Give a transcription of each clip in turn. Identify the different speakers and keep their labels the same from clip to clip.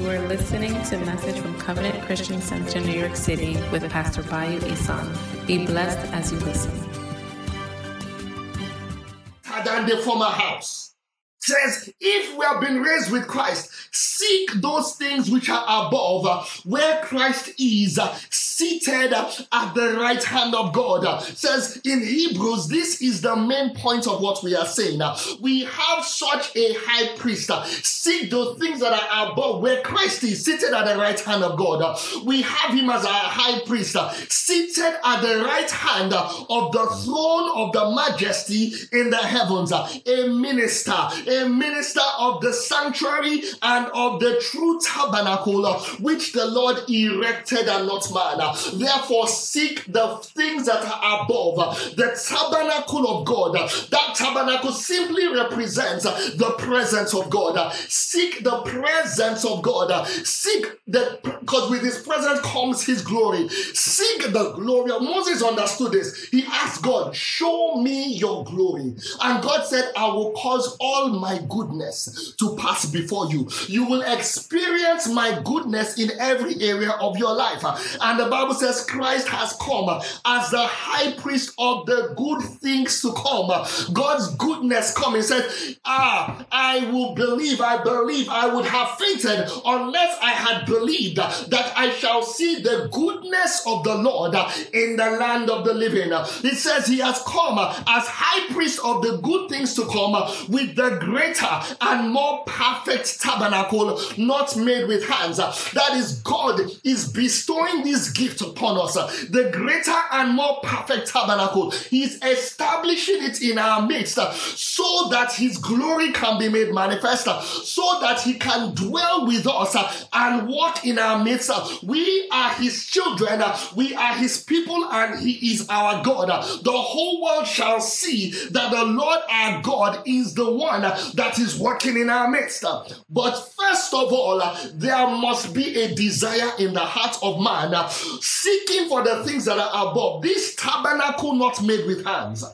Speaker 1: You are listening to a message from Covenant Christian Center, New York City, with Pastor Bayu Isan. Be blessed as you listen.
Speaker 2: Than the former house says, if we have been raised with Christ, seek those things which are above, uh, where Christ is uh, seated at the right hand of God. Says in Hebrews, this is the main point of what we are saying. We have such a high priest. Seek those things that are above, where Christ is seated at the right hand of God. We have him as our high priest, seated at the right hand of the throne of the majesty in the heavens, a minister, a minister of the sanctuary and of the true tabernacle which the Lord erected and not man. Therefore, seek the things that are above the tabernacle of God. That tabernacle simply represents the presence of God. Seek the presence of God. Seek the because with his presence comes his glory. Seek the glory. Moses understood this. He asked God, Show me your glory. And God said, I will cause all my goodness to pass before you. You will experience my goodness in every area of your life. And the Bible says Christ has come as the high priest of the good things to come. God's goodness coming. Said, Ah, I will believe, I believe I would have fainted unless I had believed that I shall see the goodness of the Lord in the land of the living. It says he has come as high priest of the good things to come with the greater and more perfect tabernacle, not made with hands. That is, God is bestowing this gift upon us. The greater and more perfect tabernacle. He's establishing it in our midst so that His glory can be made manifest, so that He can dwell with us and walk in our midst. We are His children, we are His people, and He is our God. The whole world shall see that the Lord our God is the one that is working in our midst. But first of all, there must be a desire in the heart of man seeking for the things that are above. This tabernacle not made with hands.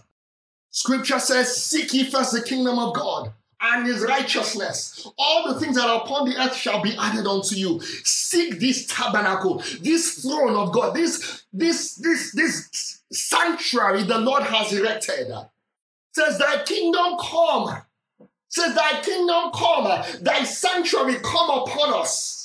Speaker 2: Scripture says, Seek ye first the kingdom of God and his righteousness. All the things that are upon the earth shall be added unto you. Seek this tabernacle, this throne of God, this, this, this, this sanctuary the Lord has erected. says, Thy kingdom come says, Thy kingdom come, thy sanctuary come upon us,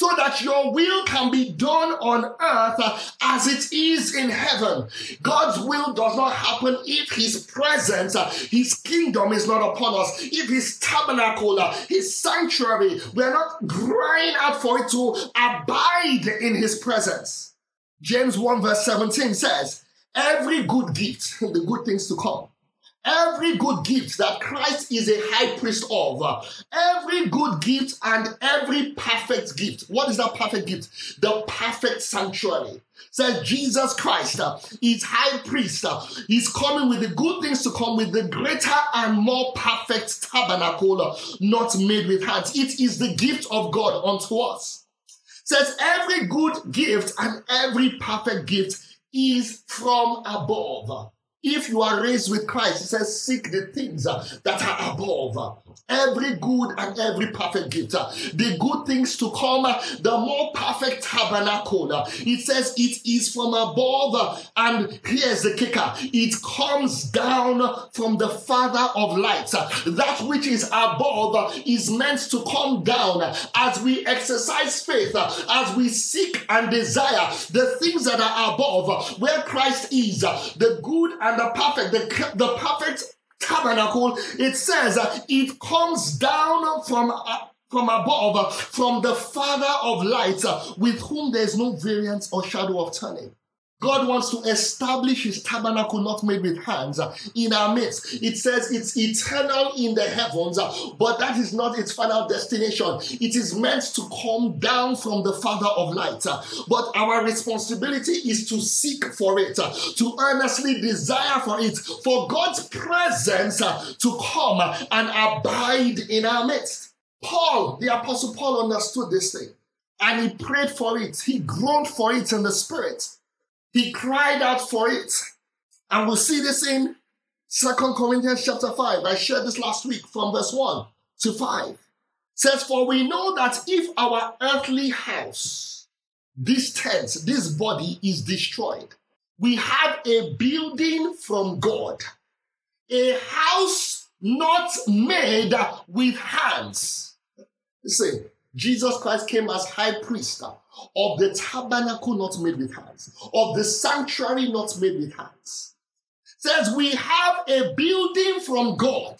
Speaker 2: so that your will can be done on earth as it is in heaven. God's will does not happen if his presence, his kingdom is not upon us, if his tabernacle, his sanctuary, we're not crying out for it to abide in his presence. James 1 verse 17 says, Every good gift, the good things to come, Every good gift that Christ is a high priest of, every good gift and every perfect gift. What is that perfect gift? The perfect sanctuary. Says Jesus Christ uh, is high priest. Uh, he's coming with the good things to come with the greater and more perfect tabernacle, uh, not made with hands. It is the gift of God unto us. Says every good gift and every perfect gift is from above if you are raised with Christ, he says, seek the things uh, that are above. Uh, every good and every perfect gift. Uh, the good things to come, uh, the more perfect tabernacle. Uh, it says it is from above. Uh, and here's the kicker it comes down from the Father of lights. that which is above is meant to come down as we exercise faith, as we seek and desire the things that are above, where Christ is, the good and and the perfect, the, the perfect tabernacle, it says it comes down from from above, from the Father of lights, with whom there is no variance or shadow of turning. God wants to establish his tabernacle not made with hands uh, in our midst. It says it's eternal in the heavens, uh, but that is not its final destination. It is meant to come down from the Father of light. Uh, but our responsibility is to seek for it, to earnestly desire for it, for God's presence to come and abide in our midst. Paul, the Apostle Paul, understood this thing and he prayed for it. He groaned for it in the spirit. He cried out for it. And we'll see this in Second Corinthians chapter 5. I shared this last week from verse 1 to 5. It says, For we know that if our earthly house, this tent, this body is destroyed, we have a building from God, a house not made with hands. Listen, Jesus Christ came as high priest of the tabernacle not made with hands, of the sanctuary not made with hands. Says we have a building from God,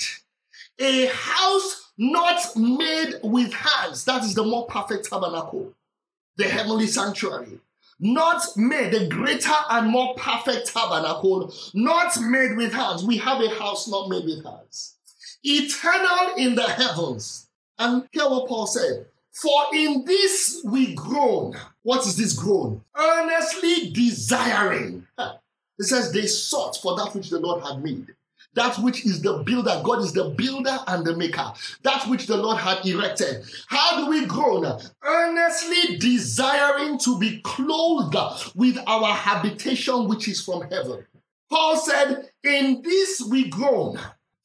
Speaker 2: a house not made with hands. That is the more perfect tabernacle, the heavenly sanctuary. Not made, the greater and more perfect tabernacle, not made with hands. We have a house not made with hands. Eternal in the heavens. And hear what Paul said. For in this we groan. What is this groan? Earnestly desiring. It says they sought for that which the Lord had made. That which is the builder. God is the builder and the maker. That which the Lord had erected. How do we groan? Earnestly desiring to be clothed with our habitation which is from heaven. Paul said, In this we groan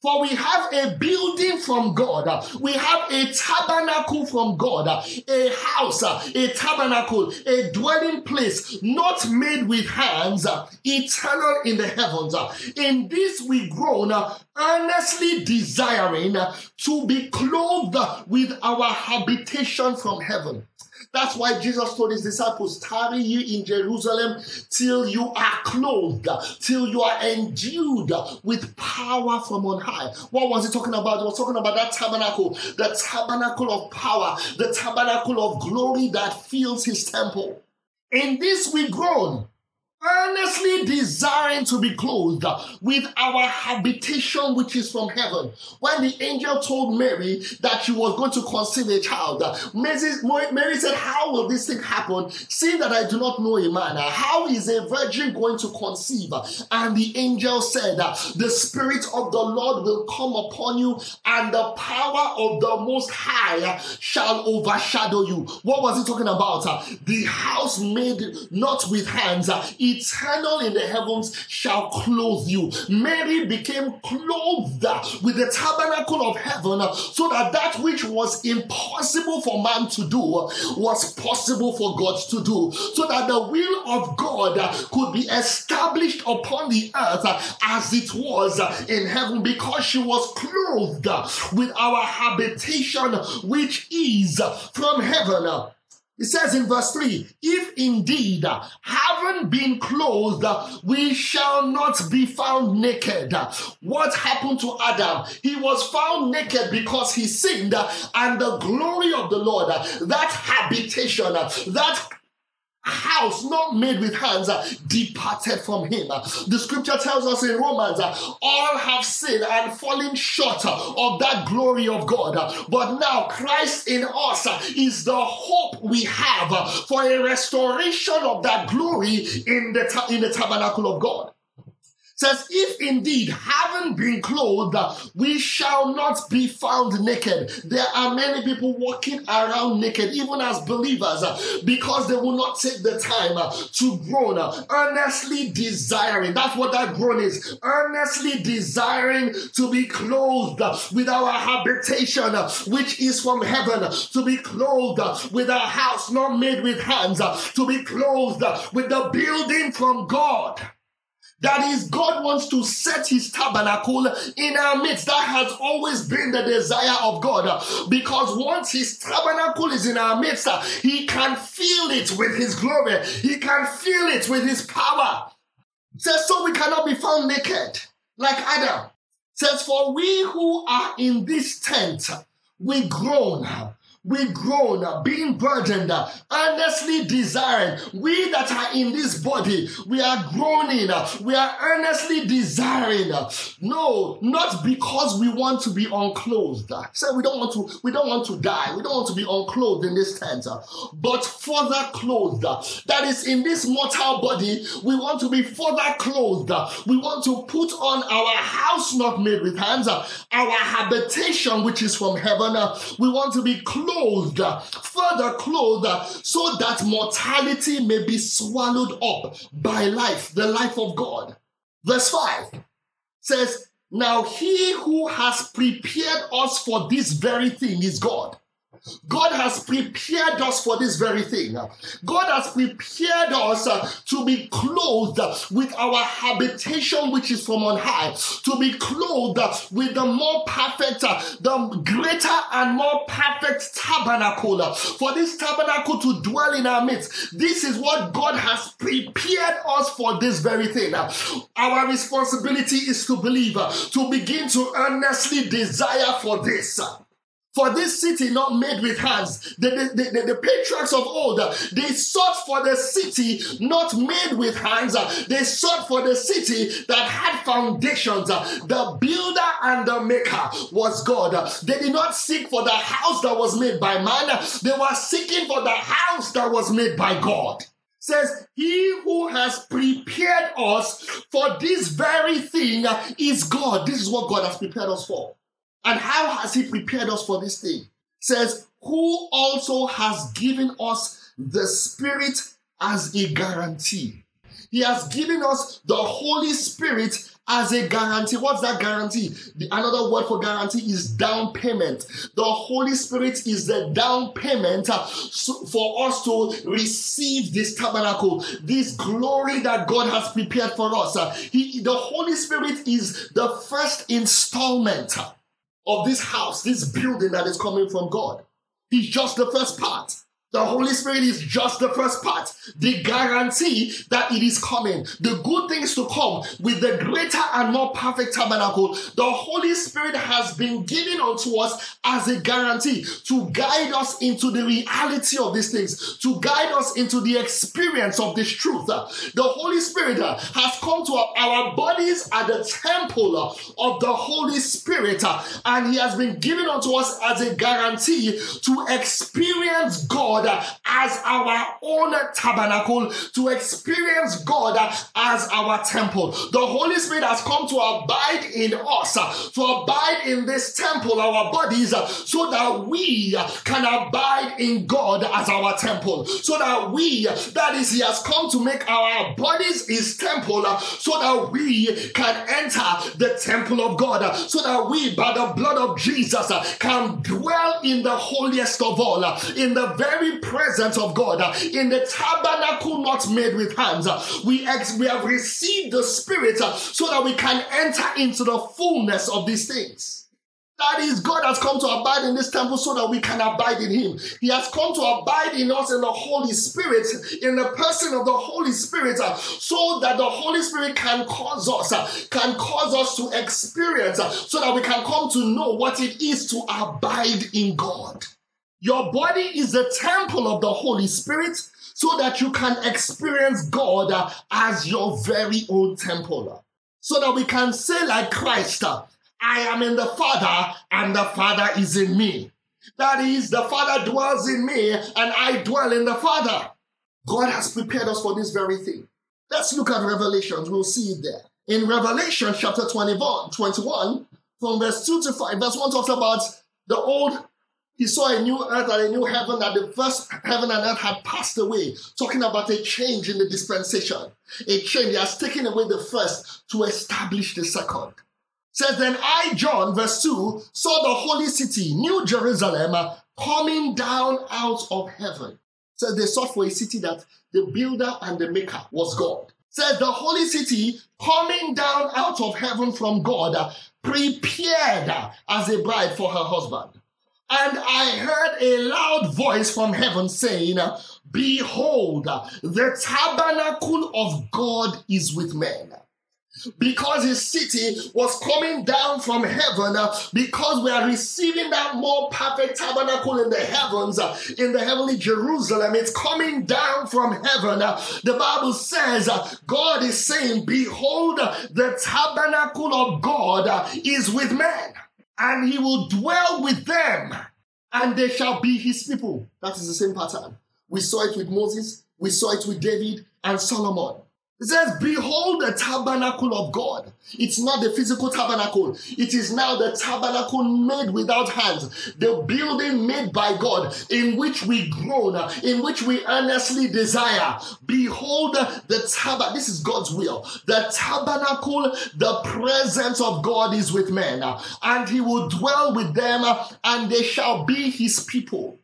Speaker 2: for we have a building from God. We have a tabernacle from God. A house, a tabernacle, a dwelling place not made with hands, eternal in the heavens. In this we groan, earnestly desiring to be clothed with our habitation from heaven. That's why Jesus told his disciples, tarry ye in Jerusalem till you are clothed, till you are endued with power from on high. What was he talking about? He was talking about that tabernacle, the tabernacle of power, the tabernacle of glory that fills his temple. In this we groan earnestly desiring to be clothed with our habitation which is from heaven. When the angel told Mary that she was going to conceive a child, Mary said, How will this thing happen? Seeing that I do not know a man, how is a virgin going to conceive? And the angel said, The Spirit of the Lord will come upon you, and the power of the Most High shall overshadow you. What was he talking about? The house made not with hands, eternal in the heavens shall clothe you. Mary became clothed with the tabernacle of heaven uh, so that that which was impossible for man to do uh, was possible for God to do. So that the will of God uh, could be established upon the earth as it was in heaven because she was clothed with our habitation which is from heaven. It says in verse 3 If indeed, having been clothed, we shall not be found naked. What happened to Adam? He was found naked because he sinned, and the glory of the Lord, that habitation, that house not made with hands uh, departed from him. Uh, the scripture tells us in Romans, uh, all have sinned and fallen short uh, of that glory of God. Uh, but now Christ in us uh, is the hope we have for a restoration of that glory in the, ta- in the tabernacle of God says, If indeed having been clothed, we shall not be found naked. There are many people walking around naked, even as believers, because they will not take the time to groan, earnestly desiring. That's what that groan is. Earnestly desiring to be clothed with our habitation, which is from heaven, to be clothed with a house not made with hands, to be clothed with the building from God. That is, God wants to set his tabernacle in our midst. That has always been the desire of God. Because once his tabernacle is in our midst, he can fill it with his glory. He can fill it with his power. says, so we cannot be found naked like Adam. says, for we who are in this tent, we groan we groan, uh, being burdened, uh, earnestly desiring. We that are in this body, we are groaning, uh, we are earnestly desiring. No, not because we want to be unclothed. So we don't want to, we don't want to die. We don't want to be unclothed in this tent, but further clothed. That is in this mortal body, we want to be further clothed. We want to put on our house not made with hands, our habitation which is from heaven. We want to be clothed clothed, further clothed, so that mortality may be swallowed up by life, the life of God. Verse 5 says, Now he who has prepared us for this very thing is God. God has prepared us for this very thing. God has prepared us uh, to be clothed with our habitation, which is from on high, to be clothed with the more perfect, uh, the greater and more perfect tabernacle. For this tabernacle to dwell in our midst, this is what God has prepared us for this very thing. Our responsibility is to believe, uh, to begin to earnestly desire for this. For this city not made with hands, the, the, the, the, patriarchs of old, they sought for the city not made with hands. They sought for the city that had foundations. The builder and the maker was God. They did not seek for the house that was made by man. They were seeking for the house that was made by God says, He who has prepared us for this very thing is God. This is what God has prepared us for. And how has He prepared us for this thing? Says, who also has given us the Spirit as a guarantee. He has given us the Holy Spirit as a guarantee. What's that guarantee? The, another word for guarantee is down payment. The Holy Spirit is the down payment uh, so for us to receive this tabernacle, this glory that God has prepared for us. Uh, he, the Holy Spirit is the first installment of this house, this building that is coming from God. He's just the first part. The Holy Spirit is just the first part, the guarantee that it is coming, the good things to come with the greater and more perfect tabernacle. The Holy Spirit has been given unto us as a guarantee to guide us into the reality of these things, to guide us into the experience of this truth. The Holy Spirit has come to our bodies at the temple of the Holy Spirit, and He has been given unto us as a guarantee to experience God God as our own tabernacle, to experience God as our temple. The Holy Spirit has come to abide in us, to abide in this temple, our bodies, so that we can abide in God as our temple. So that we, that is, He has come to make our bodies His temple, so that we can enter the temple of God, so that we, by the blood of Jesus, can dwell in the holiest of all, in the very very presence of God, uh, in the tabernacle not made with hands, uh, we, ex- we have received the Spirit uh, so that we can enter into the fullness of these things. That is, God has come to abide in this temple so that we can abide in Him. He has come to abide in us in the Holy Spirit, in the person of the Holy Spirit, so that the Holy Spirit can cause us, can cause us to experience, so that we can come to know what it is to abide in God. Your body is a temple of the Holy Spirit so that you can experience God uh, as your very own temple. So that we can say, like Christ, uh, I am in the Father and the Father is in me. That is, the Father dwells in me and I dwell in the Father. God has prepared us for this very thing. Let's look at Revelations. We'll see it there. In Revelation chapter 21, 21 from verse 2 to 5, verse 1 talks about the old he saw a new earth and a new heaven, that the first heaven and earth had passed away, talking about a change in the dispensation. A change. He has taken away the first to establish the second. Says, Then I, John, verse 2, saw the holy city, New Jerusalem, coming down out of heaven. Says they sought for a city that the builder and the maker was God. Says the holy city coming down out of heaven from God, prepared as a bride for her husband. And I heard a loud voice from heaven saying, Behold, the tabernacle of God is with men. Because his city was coming down from heaven, because we are receiving that more perfect tabernacle in the heavens, in the heavenly Jerusalem, it's coming down from heaven. The Bible says, God is saying, Behold, the tabernacle of God is with men and he will dwell with them, and they shall be his people. That is the same pattern. We saw it with Moses, we saw it with David and Solomon. It says, Behold the tabernacle of God. It's not the physical tabernacle. It is now the tabernacle made without hands, the building made by God, in which we groan, in which we earnestly desire. Behold the tabernacle. This is God's will. The tabernacle, the presence of God is with men, and he will dwell with them, and they shall be his people.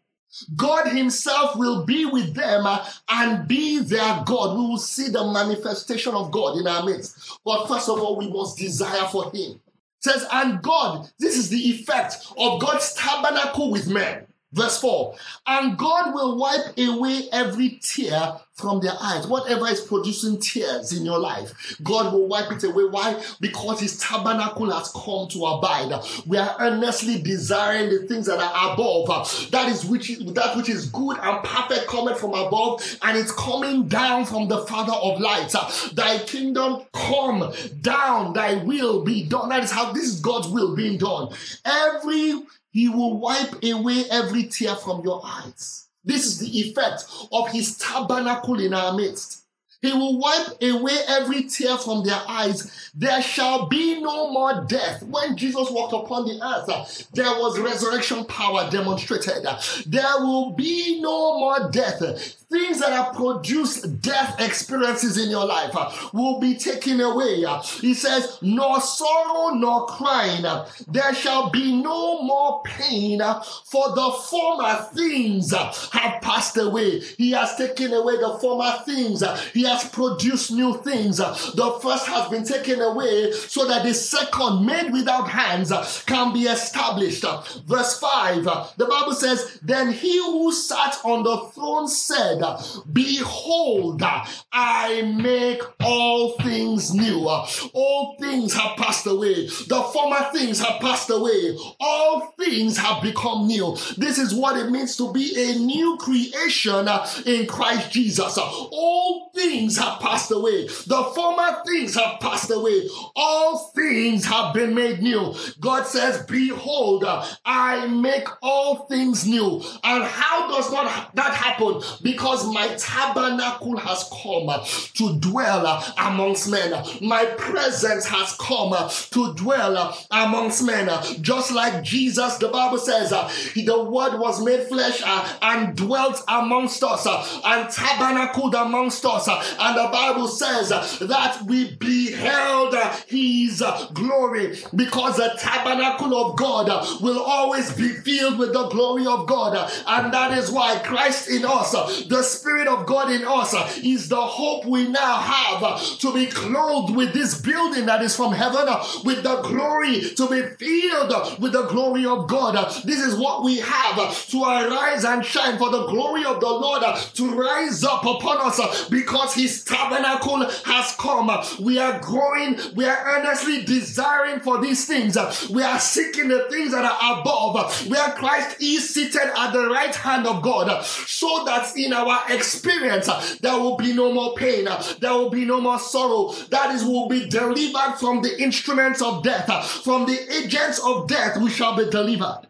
Speaker 2: God Himself will be with them uh, and be their God. We will see the manifestation of God in our midst. But first of all, we must desire for Him. It says, and God, this is the effect of God's tabernacle with men. Verse 4 And God will wipe away every tear from their eyes. Whatever is producing tears in your life, God will wipe it away. Why? Because His tabernacle has come to abide. We are earnestly desiring the things that are above. That is which that which is good and perfect coming from above, and it's coming down from the Father of lights. Thy kingdom come down, thy will be done. That is how this is God's will being done. Every he will wipe away every tear from your eyes. This is the effect of his tabernacle in our midst. He will wipe away every tear from their eyes. There shall be no more death. When Jesus walked upon the earth, there was resurrection power demonstrated. There will be no more death. Things that have produced death experiences in your life uh, will be taken away. Uh, he says, nor sorrow nor crying. Uh, there shall be no more pain, for the former things have passed away. He has taken away the former things. He has produced new things. The first has been taken away so that the second, made without hands, can be established. Verse 5, the Bible says, Then he who sat on the throne said, Behold, I make all things new. All things have passed away. The former things have passed away. All things have become new. This is what it means to be a new creation in Christ Jesus. All things have passed away. The former things have passed away. All things have been made new. God says, Behold, I make all things new. And how does not that happen? Because my tabernacle has come to dwell amongst men. My presence has come to dwell amongst men. Just like Jesus, the Bible says, the word was made flesh and dwelt amongst us and tabernacled amongst us and the Bible says that we beheld his glory because the tabernacle of God will always be filled with the glory of God. And that is why Christ in us, the Spirit of God in us, is the hope we now have to be clothed with this building that is from heaven, with the glory, to be filled with the glory of God. This is what we have to arise and shine for the glory of the Lord to rise up upon us because his tabernacle has come. We are growing, we are earnestly desiring for these things. We are seeking the things that are above, where Christ is seated at the right hand of God, so that in our experience there will be no more pain, there will be no more sorrow. That is, will be delivered from the instruments of death, from the agents of death, we shall be delivered.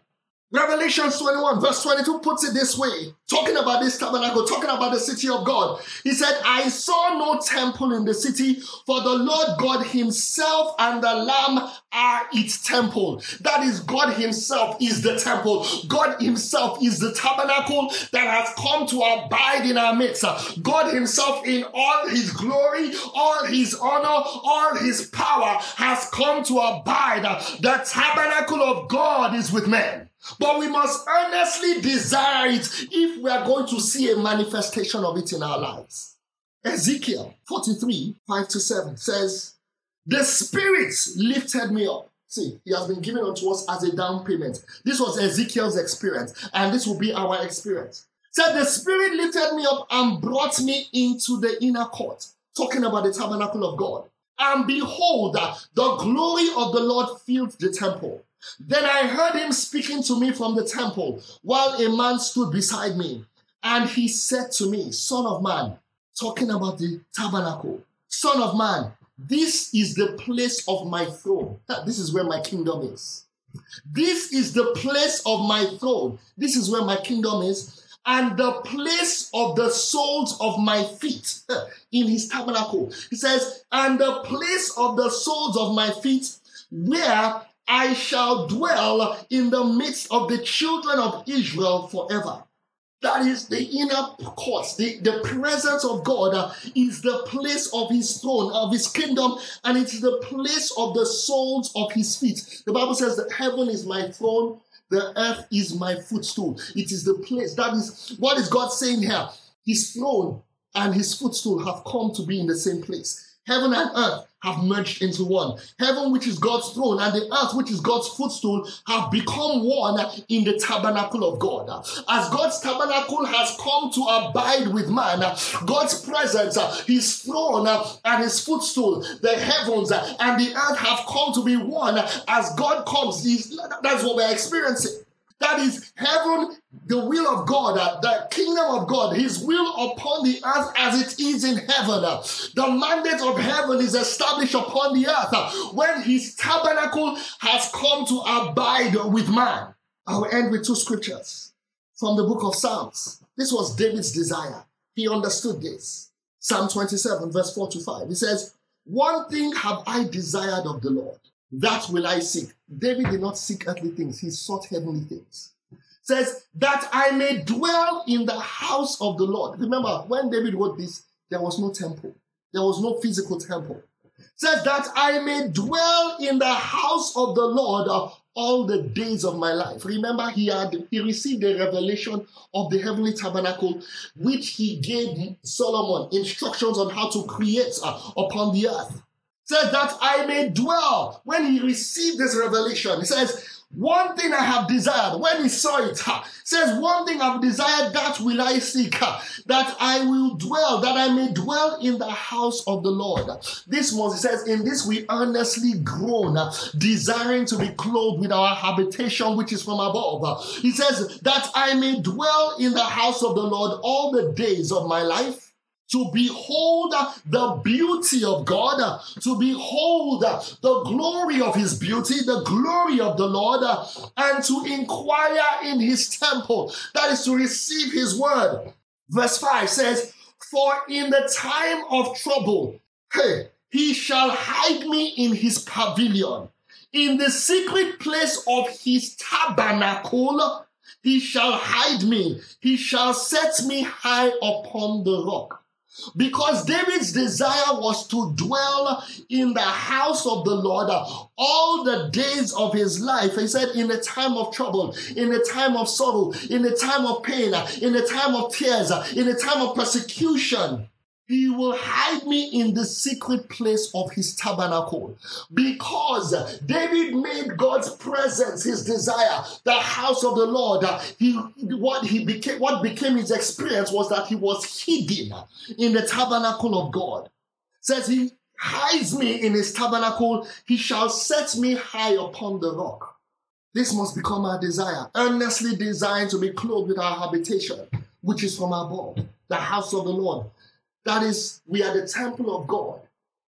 Speaker 2: Revelation 21, verse 22 puts it this way, talking about this tabernacle, talking about the city of God. He said, I saw no temple in the city, for the Lord God Himself and the Lamb are its temple. That is, God Himself is the temple. God Himself is the tabernacle that has come to abide in our midst. God Himself, in all His glory, all His honor, all His power, has come to abide. The tabernacle of God is with men. But we must earnestly desire it if we are going to see a manifestation of it in our lives. Ezekiel 43 5 to 7 says, The Spirit lifted me up. See, He has been given unto us as a down payment. This was Ezekiel's experience, and this will be our experience. Said, The Spirit lifted me up and brought me into the inner court, talking about the tabernacle of God. And behold, the glory of the Lord filled the temple. Then I heard him speaking to me from the temple while a man stood beside me. And he said to me, Son of man, talking about the tabernacle, Son of man, this is the place of my throne. This is where my kingdom is. This is the place of my throne. This is where my kingdom is. and the place of the soles of my feet in his tabernacle. He says, and the place of the soles of my feet where I shall dwell in the midst of the children of Israel forever. That is the inner course. The, the presence of God is the place of his throne, of his kingdom, and it is the place of the soles of his feet. The Bible says that heaven is my throne, the earth is my footstool. It is the place. That is what is God saying here. His throne and his footstool have come to be in the same place. Heaven and earth have merged into one. Heaven, which is God's throne, and the earth, which is God's footstool, have become one in the tabernacle of God. As God's tabernacle has come to abide with man, God's presence, his throne, and his footstool, the heavens and the earth have come to be one as God comes. That's what we're experiencing. That is heaven, the will of God, uh, the kingdom of God, His will upon the earth as it is in heaven. Uh, the mandate of heaven is established upon the earth uh, when His tabernacle has come to abide with man. I will end with two scriptures from the book of Psalms. This was David's desire. He understood this. Psalm 27, verse 4 to 5. He says, One thing have I desired of the Lord that will I seek. David did not seek earthly things, he sought heavenly things. Says, that I may dwell in the house of the Lord. Remember, when David wrote this, there was no temple, there was no physical temple. Says, that I may dwell in the house of the Lord all the days of my life. Remember, he had he received a revelation of the heavenly tabernacle, which he gave Solomon instructions on how to create uh, upon the earth says that I may dwell. When he received this revelation, he says, one thing I have desired, when he saw it, ha, says, One thing I've desired, that will I seek, ha, that I will dwell, that I may dwell in the house of the Lord. This was, he says, In this we earnestly groan, desiring to be clothed with our habitation which is from above. He says, That I may dwell in the house of the Lord all the days of my life to behold the beauty of God, to behold the glory of His beauty, the glory of the Lord, and to inquire in His temple. That is to receive His word. Verse 5 says, For in the time of trouble, hey, He shall hide me in His pavilion. In the secret place of His tabernacle, He shall hide me. He shall set me high upon the rock. Because David's desire was to dwell in the house of the Lord all the days of his life. He said, in a time of trouble, in a time of sorrow, in a time of pain, in a time of tears, in a time of persecution. He will hide me in the secret place of his tabernacle. Because David made God's presence his desire, the house of the Lord. He what he became what became his experience was that he was hidden in the tabernacle of God. Says he hides me in his tabernacle, he shall set me high upon the rock. This must become our desire, earnestly designed to be clothed with our habitation, which is from above, the house of the Lord. That is, we are the temple of God.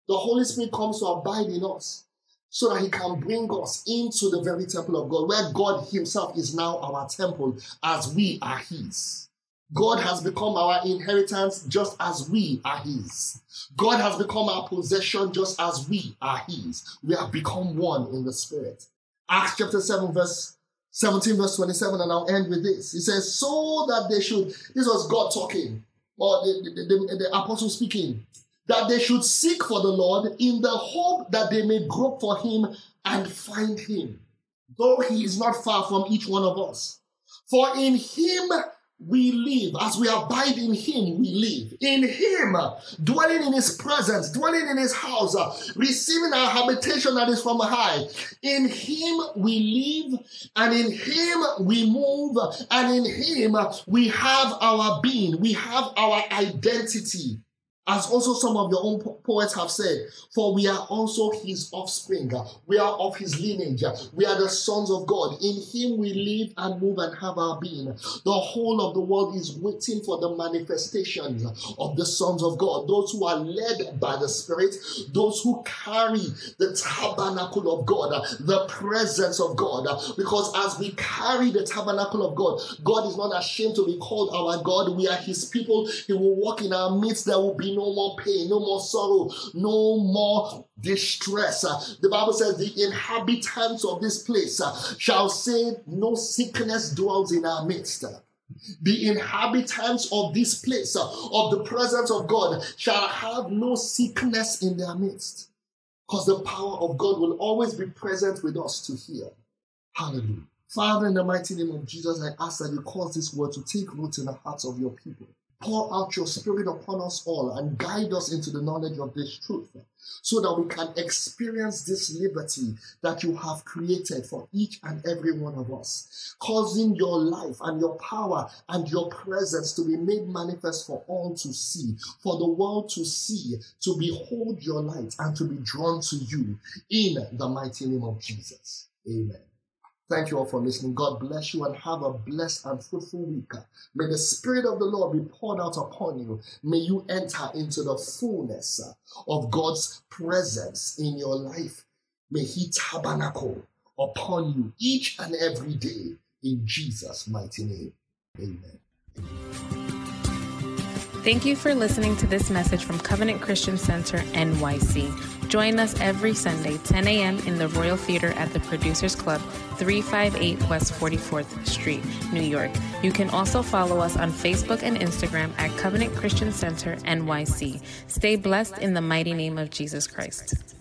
Speaker 2: The Holy Spirit comes to abide in us so that He can bring us into the very temple of God, where God Himself is now our temple as we are His. God has become our inheritance just as we are His. God has become our possession just as we are His. We have become one in the Spirit. Acts chapter 7, verse 17, verse 27, and I'll end with this. He says, So that they should, this was God talking or the, the, the, the apostle speaking, that they should seek for the Lord in the hope that they may grope for him and find him, though he is not far from each one of us. For in him we live. As we abide in Him, we live. In Him, dwelling in His presence, dwelling in His house, receiving our habitation that is from high. In Him we live, and in Him we move, and in Him we have our being, we have our identity. As also some of your own po- poets have said, for we are also his offspring. We are of his lineage. We are the sons of God. In him we live and move and have our being. The whole of the world is waiting for the manifestations of the sons of God. Those who are led by the Spirit, those who carry the tabernacle of God, the presence of God. Because as we carry the tabernacle of God, God is not ashamed to be called our God. We are his people. He will walk in our midst. There will be no more pain, no more sorrow, no more distress. Uh, the Bible says the inhabitants of this place uh, shall say, No sickness dwells in our midst. The inhabitants of this place, uh, of the presence of God, shall have no sickness in their midst. Because the power of God will always be present with us to hear. Hallelujah. Father, in the mighty name of Jesus, I ask that you cause this word to take root in the hearts of your people pour out your spirit upon us all and guide us into the knowledge of this truth so that we can experience this liberty that you have created for each and every one of us, causing your life and your power and your presence to be made manifest for all to see, for the world to see, to behold your light and to be drawn to you in the mighty name of Jesus. Amen. Thank you all for listening. God bless you and have a blessed and fruitful week. May the Spirit of the Lord be poured out upon you. May you enter into the fullness of God's presence in your life. May He tabernacle upon you each and every day in Jesus' mighty name. Amen.
Speaker 1: Thank you for listening to this message from Covenant Christian Center NYC. Join us every Sunday, 10 a.m. in the Royal Theater at the Producers Club, 358 West 44th Street, New York. You can also follow us on Facebook and Instagram at Covenant Christian Center NYC. Stay blessed in the mighty name of Jesus Christ.